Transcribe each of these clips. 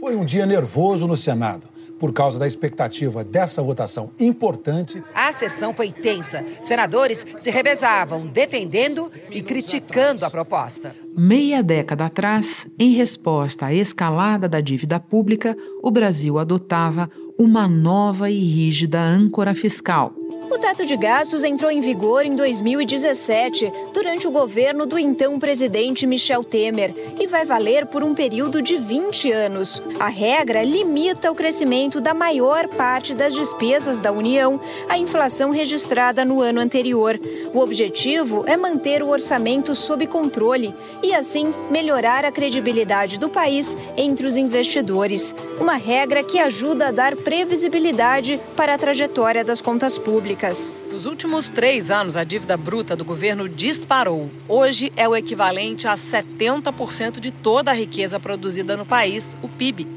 Foi um dia nervoso no Senado por causa da expectativa dessa votação importante. A sessão foi tensa. Senadores se revezavam, defendendo e criticando a proposta. Meia década atrás, em resposta à escalada da dívida pública, o Brasil adotava uma nova e rígida âncora fiscal o teto de gastos entrou em vigor em 2017, durante o governo do então presidente Michel Temer, e vai valer por um período de 20 anos. A regra limita o crescimento da maior parte das despesas da União à inflação registrada no ano anterior. O objetivo é manter o orçamento sob controle e, assim, melhorar a credibilidade do país entre os investidores. Uma regra que ajuda a dar previsibilidade para a trajetória das contas públicas públicas. Nos últimos três anos, a dívida bruta do governo disparou. Hoje é o equivalente a 70% de toda a riqueza produzida no país, o PIB.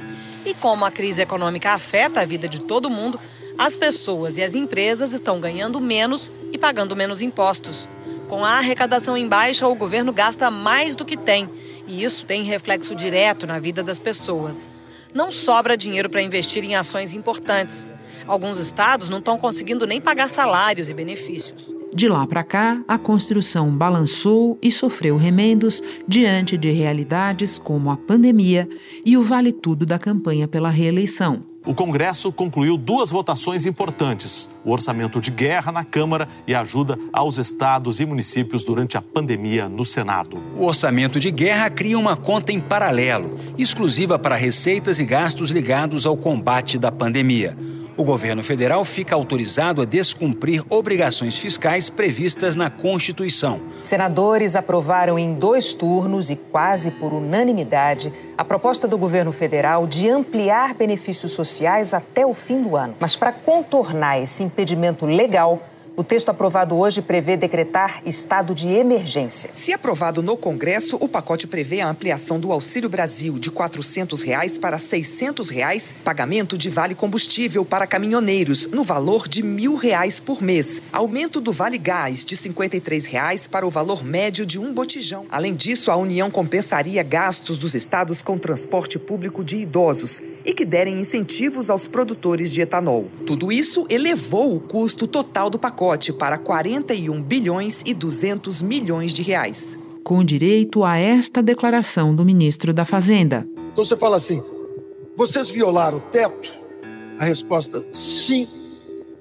E como a crise econômica afeta a vida de todo mundo, as pessoas e as empresas estão ganhando menos e pagando menos impostos. Com a arrecadação em baixa, o governo gasta mais do que tem. E isso tem reflexo direto na vida das pessoas. Não sobra dinheiro para investir em ações importantes. Alguns estados não estão conseguindo nem pagar salários e benefícios. De lá para cá, a construção balançou e sofreu remendos diante de realidades como a pandemia e o vale tudo da campanha pela reeleição. O Congresso concluiu duas votações importantes: o orçamento de guerra na Câmara e a ajuda aos estados e municípios durante a pandemia no Senado. O orçamento de guerra cria uma conta em paralelo, exclusiva para receitas e gastos ligados ao combate da pandemia o governo federal fica autorizado a descumprir obrigações fiscais previstas na Constituição. Senadores aprovaram em dois turnos e quase por unanimidade a proposta do governo federal de ampliar benefícios sociais até o fim do ano. Mas para contornar esse impedimento legal, o texto aprovado hoje prevê decretar estado de emergência. Se aprovado no Congresso, o pacote prevê a ampliação do Auxílio Brasil de 400 reais para 600 reais, pagamento de vale combustível para caminhoneiros no valor de 1.000 reais por mês, aumento do vale gás de 53 reais para o valor médio de um botijão. Além disso, a União compensaria gastos dos estados com transporte público de idosos e que derem incentivos aos produtores de etanol. Tudo isso elevou o custo total do pacote para 41 bilhões e 200 milhões de reais. Com direito a esta declaração do ministro da Fazenda. Então você fala assim: vocês violaram o teto? A resposta: sim,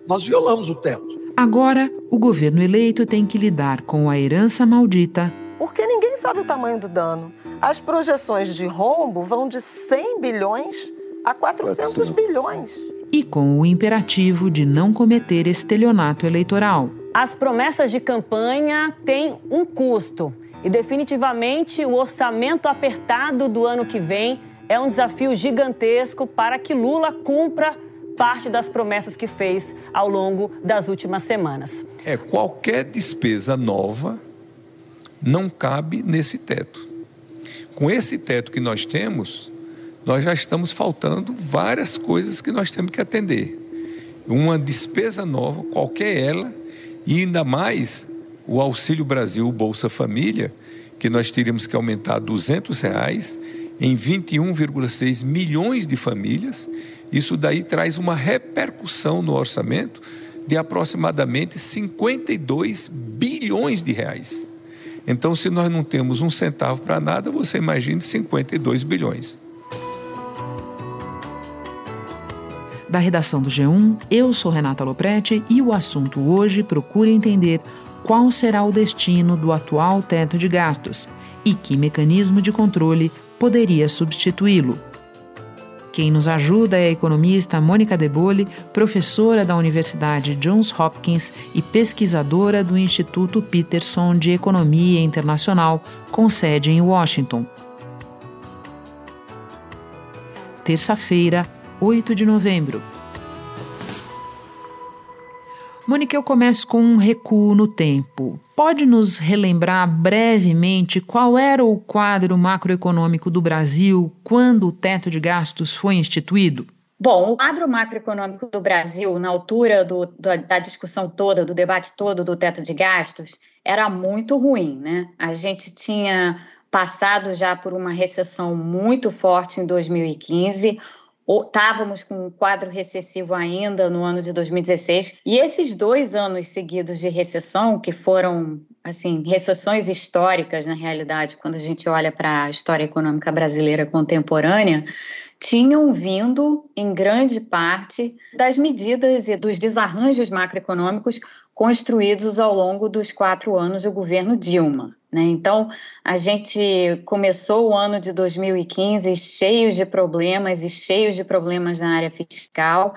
nós violamos o teto. Agora, o governo eleito tem que lidar com a herança maldita. Porque ninguém sabe o tamanho do dano. As projeções de rombo vão de 100 bilhões a 400 bilhões e com o imperativo de não cometer estelionato eleitoral. As promessas de campanha têm um custo e, definitivamente, o orçamento apertado do ano que vem é um desafio gigantesco para que Lula cumpra parte das promessas que fez ao longo das últimas semanas. É qualquer despesa nova não cabe nesse teto. Com esse teto que nós temos, nós já estamos faltando várias coisas que nós temos que atender. Uma despesa nova, qualquer ela, e ainda mais o Auxílio Brasil, o Bolsa Família, que nós teríamos que aumentar 200 reais em 21,6 milhões de famílias. Isso daí traz uma repercussão no orçamento de aproximadamente 52 bilhões de reais. Então, se nós não temos um centavo para nada, você imagine 52 bilhões. Da redação do G1, eu sou Renata Loprete e o assunto hoje procura entender qual será o destino do atual teto de gastos e que mecanismo de controle poderia substituí-lo. Quem nos ajuda é a economista Mônica Debole, professora da Universidade Johns Hopkins e pesquisadora do Instituto Peterson de Economia Internacional, com sede em Washington. Terça-feira, 8 de novembro. Mônica, eu começo com um recuo no tempo. Pode nos relembrar brevemente qual era o quadro macroeconômico do Brasil quando o teto de gastos foi instituído? Bom, o quadro macroeconômico do Brasil, na altura do, do, da discussão toda, do debate todo do teto de gastos, era muito ruim, né? A gente tinha passado já por uma recessão muito forte em 2015 estávamos com um quadro recessivo ainda no ano de 2016 e esses dois anos seguidos de recessão que foram assim recessões históricas na realidade quando a gente olha para a história econômica brasileira contemporânea tinham vindo em grande parte das medidas e dos desarranjos macroeconômicos construídos ao longo dos quatro anos do governo Dilma. Né? Então, a gente começou o ano de 2015 cheio de problemas e cheios de problemas na área fiscal,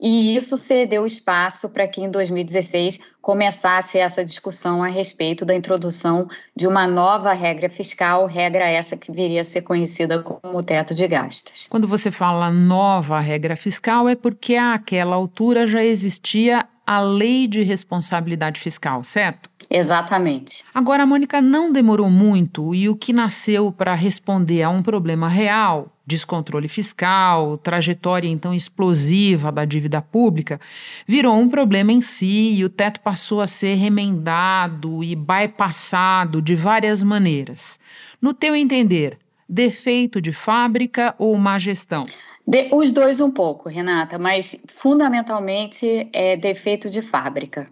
e isso cedeu espaço para que em 2016 começasse essa discussão a respeito da introdução de uma nova regra fiscal, regra essa que viria a ser conhecida como teto de gastos. Quando você fala nova regra fiscal, é porque àquela altura já existia a Lei de Responsabilidade Fiscal, certo? Exatamente. Agora, a Mônica não demorou muito e o que nasceu para responder a um problema real, descontrole fiscal, trajetória então explosiva da dívida pública, virou um problema em si e o teto passou a ser remendado e bypassado de várias maneiras. No teu entender, defeito de fábrica ou má gestão? De, os dois um pouco, Renata, mas fundamentalmente é defeito de fábrica.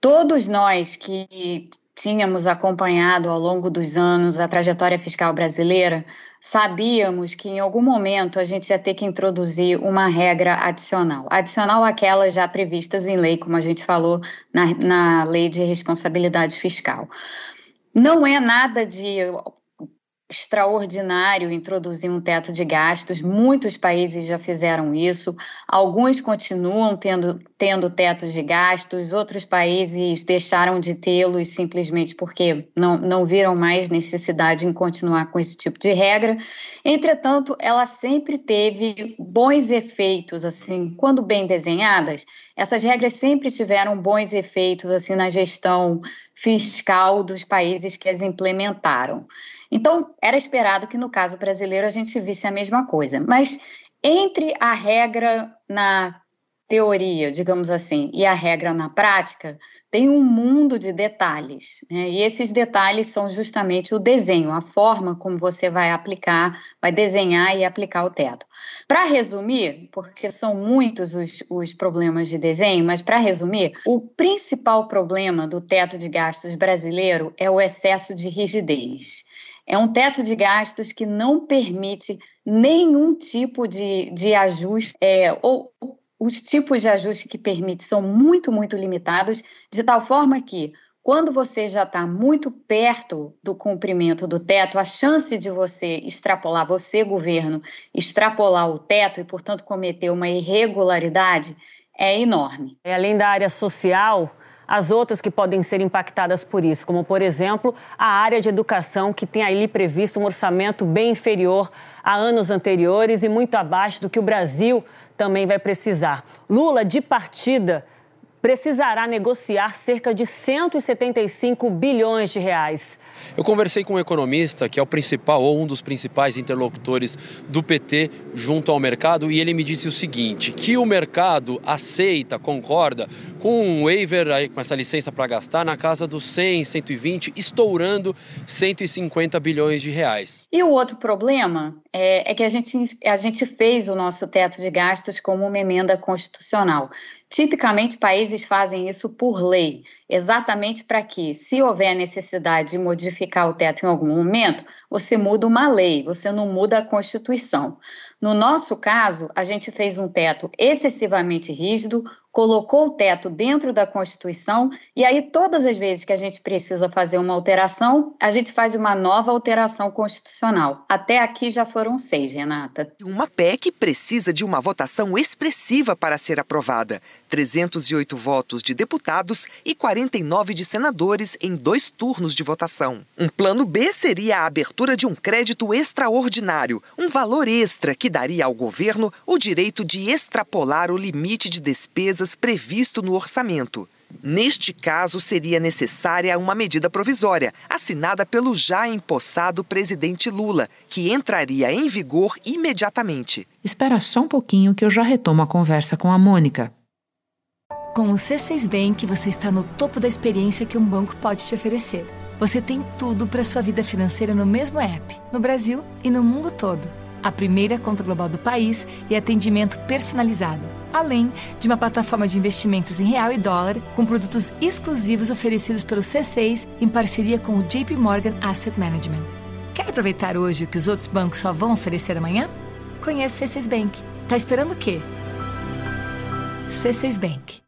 Todos nós que tínhamos acompanhado ao longo dos anos a trajetória fiscal brasileira, sabíamos que em algum momento a gente ia ter que introduzir uma regra adicional, adicional àquelas já previstas em lei, como a gente falou na, na lei de responsabilidade fiscal. Não é nada de extraordinário introduzir um teto de gastos. Muitos países já fizeram isso. Alguns continuam tendo, tendo tetos de gastos, outros países deixaram de tê-los simplesmente porque não, não viram mais necessidade em continuar com esse tipo de regra. Entretanto, ela sempre teve bons efeitos, assim, quando bem desenhadas. Essas regras sempre tiveram bons efeitos assim na gestão fiscal dos países que as implementaram. Então, era esperado que no caso brasileiro a gente visse a mesma coisa. Mas entre a regra na teoria, digamos assim, e a regra na prática, tem um mundo de detalhes. Né? E esses detalhes são justamente o desenho, a forma como você vai aplicar, vai desenhar e aplicar o teto. Para resumir, porque são muitos os, os problemas de desenho, mas para resumir, o principal problema do teto de gastos brasileiro é o excesso de rigidez. É um teto de gastos que não permite nenhum tipo de, de ajuste, é, ou os tipos de ajuste que permite são muito, muito limitados, de tal forma que, quando você já está muito perto do cumprimento do teto, a chance de você extrapolar, você, governo, extrapolar o teto e, portanto, cometer uma irregularidade é enorme. É, além da área social, as outras que podem ser impactadas por isso, como, por exemplo, a área de educação, que tem ali previsto um orçamento bem inferior a anos anteriores e muito abaixo do que o Brasil também vai precisar. Lula, de partida, precisará negociar cerca de 175 bilhões de reais. Eu conversei com um economista, que é o principal ou um dos principais interlocutores do PT junto ao mercado, e ele me disse o seguinte: que o mercado aceita, concorda com um waiver, aí, com essa licença para gastar, na casa dos 100, 120, estourando 150 bilhões de reais. E o outro problema é, é que a gente, a gente fez o nosso teto de gastos como uma emenda constitucional. Tipicamente, países fazem isso por lei, exatamente para que, se houver necessidade de modificar o teto em algum momento, você muda uma lei, você não muda a Constituição. No nosso caso, a gente fez um teto excessivamente rígido, colocou o teto dentro da Constituição e aí todas as vezes que a gente precisa fazer uma alteração, a gente faz uma nova alteração constitucional. Até aqui já foram seis, Renata. Uma PEC precisa de uma votação expressiva para ser aprovada. 308 votos de deputados e 49 de senadores em dois turnos de votação. Um plano B seria a abertura de um crédito extraordinário, um valor extra que daria ao governo o direito de extrapolar o limite de despesas previsto no orçamento. Neste caso, seria necessária uma medida provisória, assinada pelo já empossado presidente Lula, que entraria em vigor imediatamente. Espera só um pouquinho que eu já retomo a conversa com a Mônica. Com o C6 Bank, você está no topo da experiência que um banco pode te oferecer você tem tudo para sua vida financeira no mesmo app, no Brasil e no mundo todo. A primeira conta global do país e atendimento personalizado, além de uma plataforma de investimentos em real e dólar com produtos exclusivos oferecidos pelo C6 em parceria com o JP Morgan Asset Management. Quer aproveitar hoje o que os outros bancos só vão oferecer amanhã? Conheça o C6 Bank. Tá esperando o quê? C6 Bank.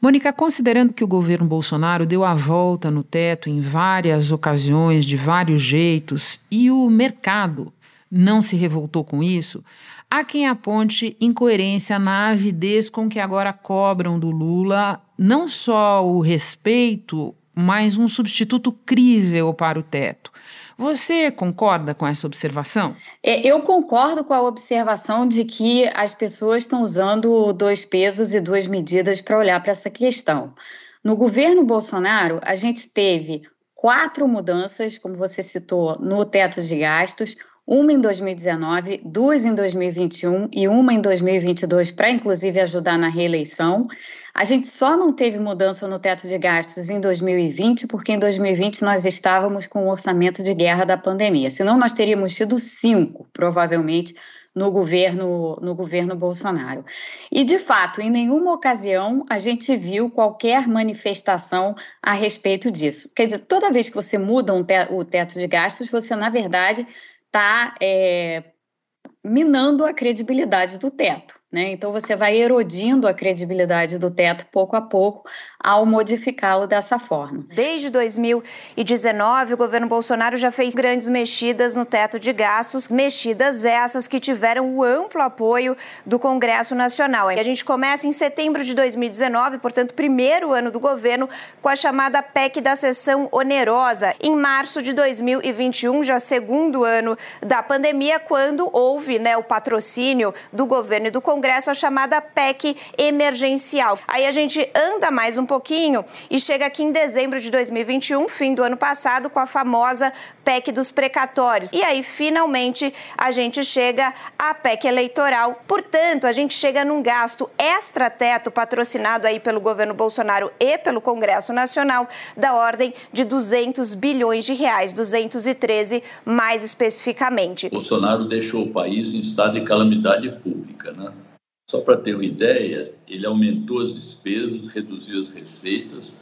Mônica, considerando que o governo Bolsonaro deu a volta no teto em várias ocasiões, de vários jeitos, e o mercado não se revoltou com isso, há quem aponte incoerência na avidez com que agora cobram do Lula não só o respeito, mas um substituto crível para o teto. Você concorda com essa observação? É, eu concordo com a observação de que as pessoas estão usando dois pesos e duas medidas para olhar para essa questão. No governo Bolsonaro, a gente teve quatro mudanças, como você citou, no teto de gastos, uma em 2019, duas em 2021 e uma em 2022, para inclusive ajudar na reeleição. A gente só não teve mudança no teto de gastos em 2020, porque em 2020 nós estávamos com o orçamento de guerra da pandemia. Senão nós teríamos tido cinco, provavelmente, no governo, no governo Bolsonaro. E, de fato, em nenhuma ocasião a gente viu qualquer manifestação a respeito disso. Quer dizer, toda vez que você muda um te o teto de gastos, você, na verdade, está é, minando a credibilidade do teto. Né? Então, você vai erodindo a credibilidade do teto pouco a pouco ao modificá-lo dessa forma. Desde 2019, o governo Bolsonaro já fez grandes mexidas no teto de gastos, mexidas essas que tiveram o amplo apoio do Congresso Nacional. A gente começa em setembro de 2019, portanto, primeiro ano do governo, com a chamada PEC da sessão onerosa. Em março de 2021, já segundo ano da pandemia, quando houve né, o patrocínio do governo e do Congresso Congresso a chamada PEC emergencial. Aí a gente anda mais um pouquinho e chega aqui em dezembro de 2021, fim do ano passado, com a famosa PEC dos precatórios. E aí, finalmente, a gente chega à PEC eleitoral. Portanto, a gente chega num gasto extra-teto patrocinado aí pelo governo Bolsonaro e pelo Congresso Nacional da ordem de 200 bilhões de reais, 213 mais especificamente. Bolsonaro deixou o país em estado de calamidade pública, né? Só para ter uma ideia, ele aumentou as despesas, reduziu as receitas,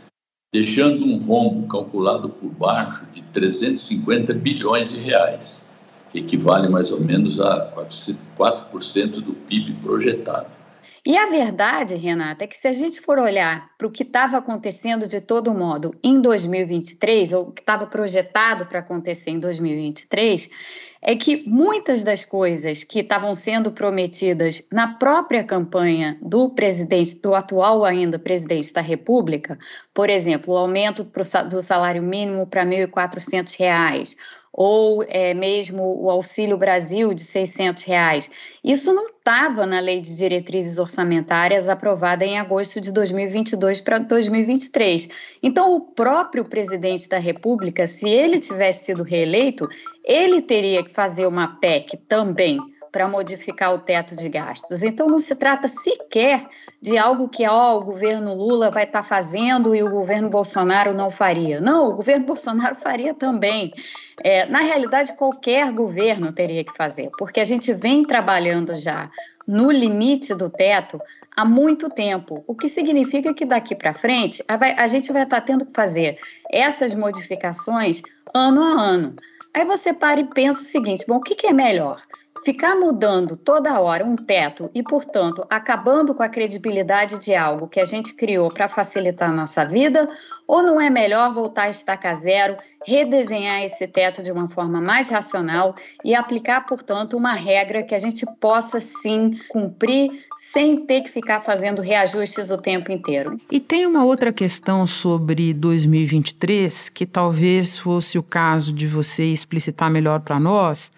deixando um rombo calculado por baixo de 350 bilhões de reais, que equivale mais ou menos a 4% do PIB projetado. E a verdade, Renata, é que se a gente for olhar para o que estava acontecendo de todo modo em 2023, ou que estava projetado para acontecer em 2023, é que muitas das coisas que estavam sendo prometidas na própria campanha do presidente, do atual ainda presidente da República, por exemplo, o aumento do salário mínimo para R$ 1.400, ou é, mesmo o Auxílio Brasil de 600 reais. Isso não estava na Lei de Diretrizes Orçamentárias aprovada em agosto de 2022 para 2023. Então, o próprio presidente da República, se ele tivesse sido reeleito, ele teria que fazer uma PEC também para modificar o teto de gastos. Então, não se trata sequer de algo que ó, o governo Lula vai estar tá fazendo e o governo Bolsonaro não faria. Não, o governo Bolsonaro faria também. É, na realidade, qualquer governo teria que fazer, porque a gente vem trabalhando já no limite do teto há muito tempo, o que significa que daqui para frente a, gente vai estar tá tendo que fazer essas modificações ano a ano. Aí você para e pensa o seguinte: bom, o que, que é melhor? Ficar mudando toda hora um teto e, portanto, acabando com a credibilidade de algo que a gente criou para facilitar a nossa vida? Ou não é melhor voltar a estacar zero, redesenhar esse teto de uma forma mais racional e aplicar, portanto, uma regra que a gente possa sim cumprir sem ter que ficar fazendo reajustes o tempo inteiro? E tem uma outra questão sobre 2023 que talvez fosse o caso de você explicitar melhor para nós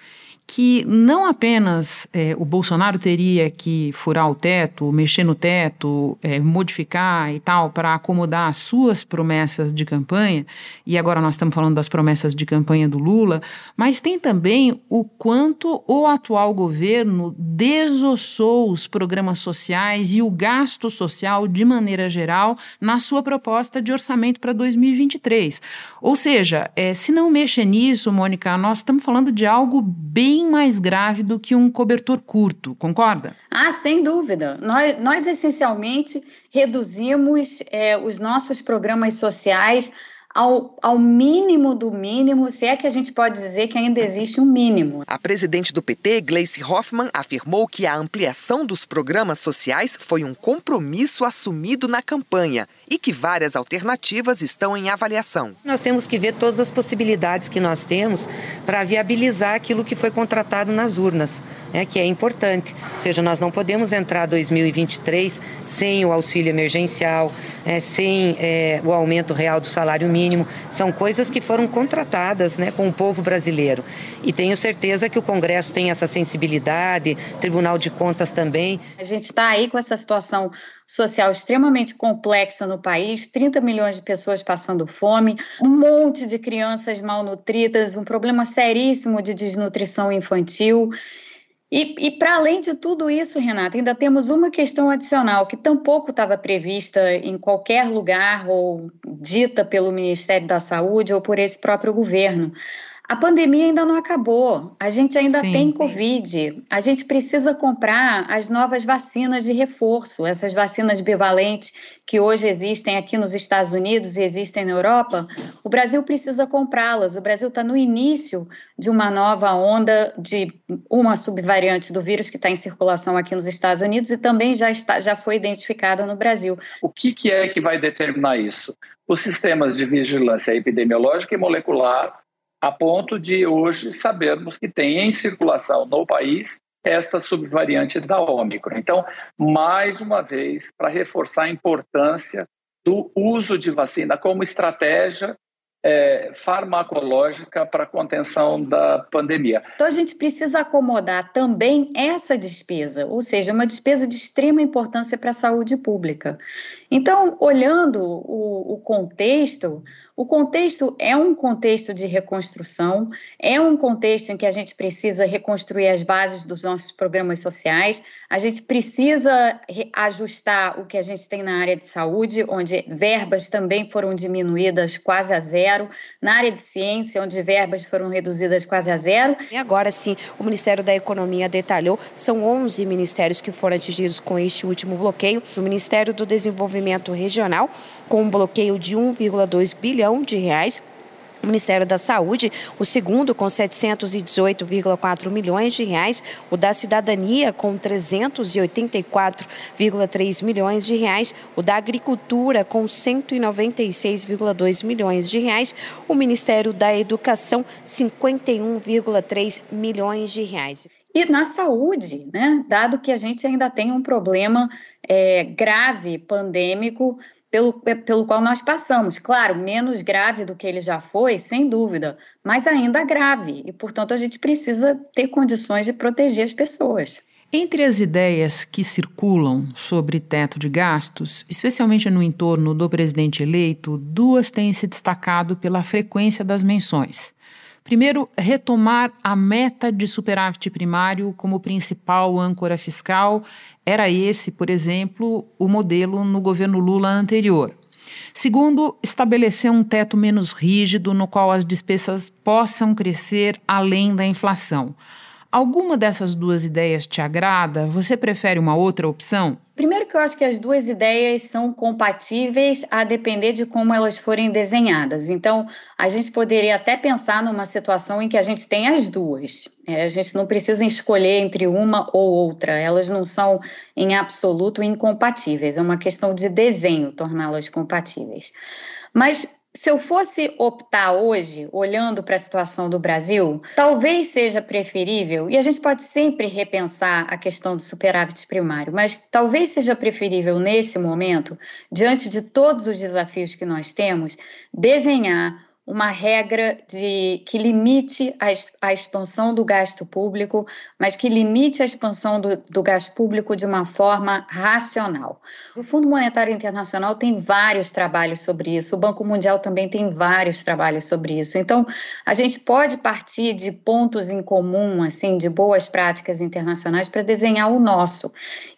que não apenas é, o Bolsonaro teria que furar o teto, mexer no teto, é, modificar e tal, para acomodar as suas promessas de campanha, e agora nós estamos falando das promessas de campanha do Lula, mas tem também o quanto o atual governo desossou os programas sociais e o gasto social de maneira geral na sua proposta de orçamento para 2023. Ou seja, é, se não mexer nisso, Mônica, nós estamos falando de algo bem mais grave do que um cobertor curto, concorda? Ah, sem dúvida. Nós, nós essencialmente reduzimos é, os nossos programas sociais ao, ao mínimo do mínimo, se é que a gente pode dizer que ainda existe um mínimo. A presidente do PT, Gleice Hoffmann, afirmou que a ampliação dos programas sociais foi um compromisso assumido na campanha e que várias alternativas estão em avaliação. Nós temos que ver todas as possibilidades que nós temos para viabilizar aquilo que foi contratado nas urnas né, que é importante. Ou seja, nós não podemos entrar 2023 sem o auxílio emergencial, é, sem é, o aumento real do salário mínimo. São coisas que foram contratadas né, com o povo brasileiro. E tenho certeza que o Congresso tem essa sensibilidade, Tribunal de Contas também. A gente está aí com essa situação social extremamente complexa no país, 30 milhões de pessoas passando fome, um monte de crianças malnutridas, um problema seríssimo de desnutrição infantil. E, e para além de tudo isso, Renata, ainda temos uma questão adicional que tampouco estava prevista em qualquer lugar ou dita pelo Ministério da Saúde ou por esse próprio governo. A pandemia ainda não acabou, a gente ainda Sim. tem Covid, a gente precisa comprar as novas vacinas de reforço, essas vacinas bivalentes que hoje existem aqui nos Estados Unidos e existem na Europa. O Brasil precisa comprá-las. O Brasil está no início de uma nova onda de uma subvariante do vírus que está em circulação aqui nos Estados Unidos e também já, está, já foi identificada no Brasil. O que, que é que vai determinar isso? Os sistemas de vigilância epidemiológica e molecular a ponto de hoje sabermos que tem em circulação no país esta subvariante da Ômicron. Então, mais uma vez, para reforçar a importância do uso de vacina como estratégia é, farmacológica para contenção da pandemia. Então, a gente precisa acomodar também essa despesa, ou seja, uma despesa de extrema importância para a saúde pública. Então, olhando o, o contexto, o contexto é um contexto de reconstrução, é um contexto em que a gente precisa reconstruir as bases dos nossos programas sociais, a gente precisa ajustar o que a gente tem na área de saúde, onde verbas também foram diminuídas quase a zero, na área de ciência, onde verbas foram reduzidas quase a zero. E agora sim, o Ministério da Economia detalhou, são 11 ministérios que foram atingidos com este último bloqueio. O Ministério do Desenvolvimento Regional, com um bloqueio de 1,2 bilhão bilhão de reais. O Ministério da Saúde, o segundo com 718,4 milhões de reais, o da Cidadania com 384,3 milhões de reais, o da Agricultura com 196,2 milhões de reais, o Ministério da Educação 51,3 milhões de reais. E na saúde, né, dado que a gente ainda tem um problema é, grave pandêmico pelo, é, pelo qual nós passamos. Claro, menos grave do que ele já foi, sem dúvida, mas ainda grave. E, portanto, a gente precisa ter condições de proteger as pessoas. Entre as ideias que circulam sobre teto de gastos, especialmente no entorno do presidente eleito, duas têm se destacado pela frequência das menções. Primeiro, retomar a meta de superávit primário como principal âncora fiscal. Era esse, por exemplo, o modelo no governo Lula anterior. Segundo, estabelecer um teto menos rígido no qual as despesas possam crescer além da inflação. Alguma dessas duas ideias te agrada? Você prefere uma outra opção? Primeiro que eu acho que as duas ideias são compatíveis a depender de como elas forem desenhadas. Então, a gente poderia até pensar numa situação em que a gente tem as duas. É, a gente não precisa escolher entre uma ou outra. Elas não são, em absoluto, incompatíveis. É uma questão de desenho torná-las compatíveis. Mas se eu fosse optar hoje, olhando para a situação do Brasil, talvez seja preferível, e a gente pode sempre repensar a questão do superávit primário, mas talvez seja preferível nesse momento, diante de todos os desafios que nós temos, desenhar uma regra de, que limite a, a, expansão do gasto público, mas que limite a expansão do, do, gasto público de uma forma racional. O Fundo Monetário Internacional tem vários trabalhos sobre isso, o Banco Mundial também tem vários trabalhos sobre isso. Então, a gente pode partir de pontos em comum, assim, de boas práticas internacionais para desenhar o nosso.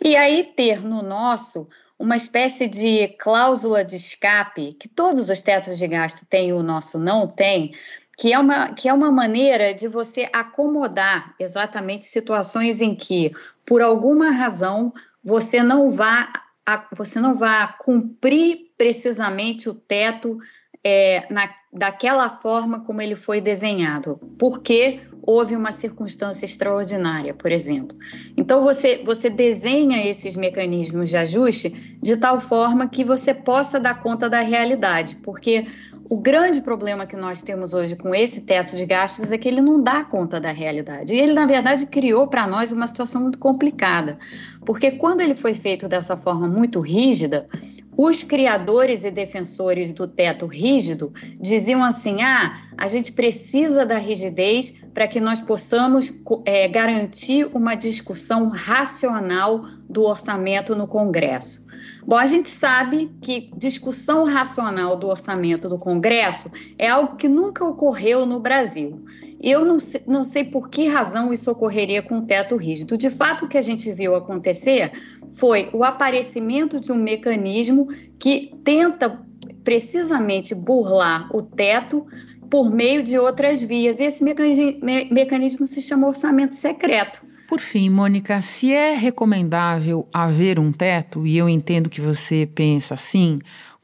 E aí ter no nosso uma espécie de cláusula de escape que todos os tetos de gasto têm o nosso não tem, que é uma, que é uma maneira de você acomodar exatamente situações em que, por alguma razão, você não vá, você não vá cumprir precisamente o teto é, na, daquela forma como ele foi desenhado, porque houve uma circunstância extraordinária, por exemplo. Então você, você desenha esses mecanismos de ajuste de tal forma que você possa dar conta da realidade, porque o grande problema que nós temos hoje com esse teto de gastos é que ele não dá conta da realidade. E ele, na verdade, criou para nós uma situação muito complicada, porque quando ele foi feito dessa forma muito rígida, os criadores e defensores do teto rígido diziam assim: ah, a gente precisa da rigidez para que nós possamos é, garantir uma discussão racional do orçamento no Congresso. Bom, a gente sabe que discussão racional do orçamento do Congresso é algo que nunca ocorreu no Brasil. Eu não sei, não sei por que razão isso ocorreria com o teto rígido. De fato, o que a gente viu acontecer foi o aparecimento de um mecanismo que tenta precisamente burlar o teto por meio de outras vias. E esse mecanismo, me, mecanismo se chama orçamento secreto. Por fim, Mônica, se é recomendável haver um teto, e eu entendo que você pensa assim,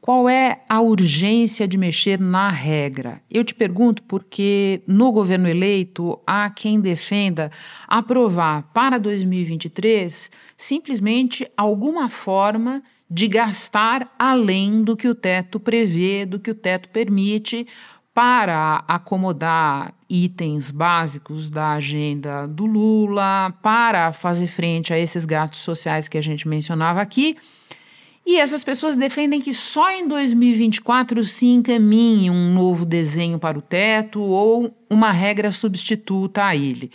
qual é a urgência de mexer na regra? Eu te pergunto porque no governo eleito há quem defenda aprovar para 2023 simplesmente alguma forma de gastar além do que o teto prevê, do que o teto permite, para acomodar itens básicos da agenda do Lula, para fazer frente a esses gastos sociais que a gente mencionava aqui. E essas pessoas defendem que só em 2024 se encaminhe um novo desenho para o teto ou uma regra substituta a ele.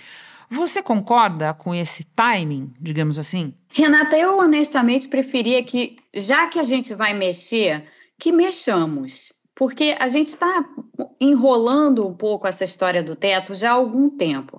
Você concorda com esse timing, digamos assim? Renata, eu honestamente preferia que, já que a gente vai mexer, que mexamos porque a gente está enrolando um pouco essa história do teto já há algum tempo.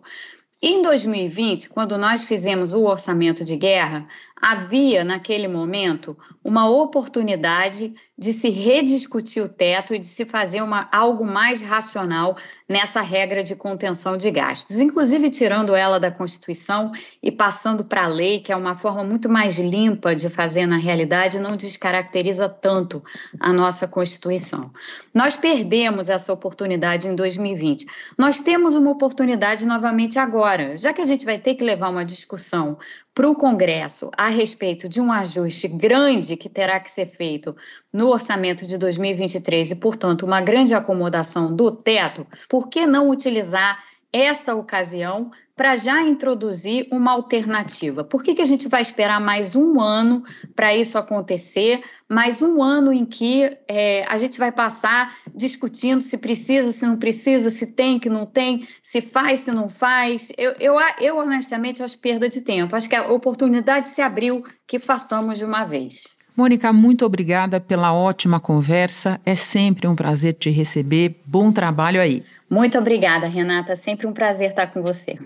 Em 2020, quando nós fizemos o orçamento de guerra, havia naquele momento uma oportunidade de se rediscutir o teto e de se fazer uma, algo mais racional nessa regra de contenção de gastos, inclusive tirando ela da Constituição e passando para a lei, que é uma forma muito mais limpa de fazer na realidade, não descaracteriza tanto a nossa Constituição. Nós perdemos essa oportunidade em 2020. Nós temos uma oportunidade novamente agora, já que a gente vai ter que levar uma discussão para o Congresso a respeito de um ajuste grande que terá que ser feito no orçamento de 2023 e, portanto, uma grande acomodação do teto, por que não utilizar essa ocasião para já introduzir uma alternativa. Por que, que a gente vai esperar mais um ano para isso acontecer? Mais um ano em que é, a gente vai passar discutindo se precisa, se não precisa, se tem, que não tem, se faz, se não faz. Eu, eu, eu honestamente acho perda de tempo. Acho que a oportunidade se abriu que façamos de uma vez. Mônica, muito obrigada pela ótima conversa. É sempre um prazer te receber. Bom trabalho aí. Muito obrigada, Renata. Sempre um prazer estar com você.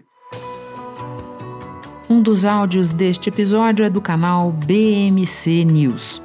Um dos áudios deste episódio é do canal BMC News.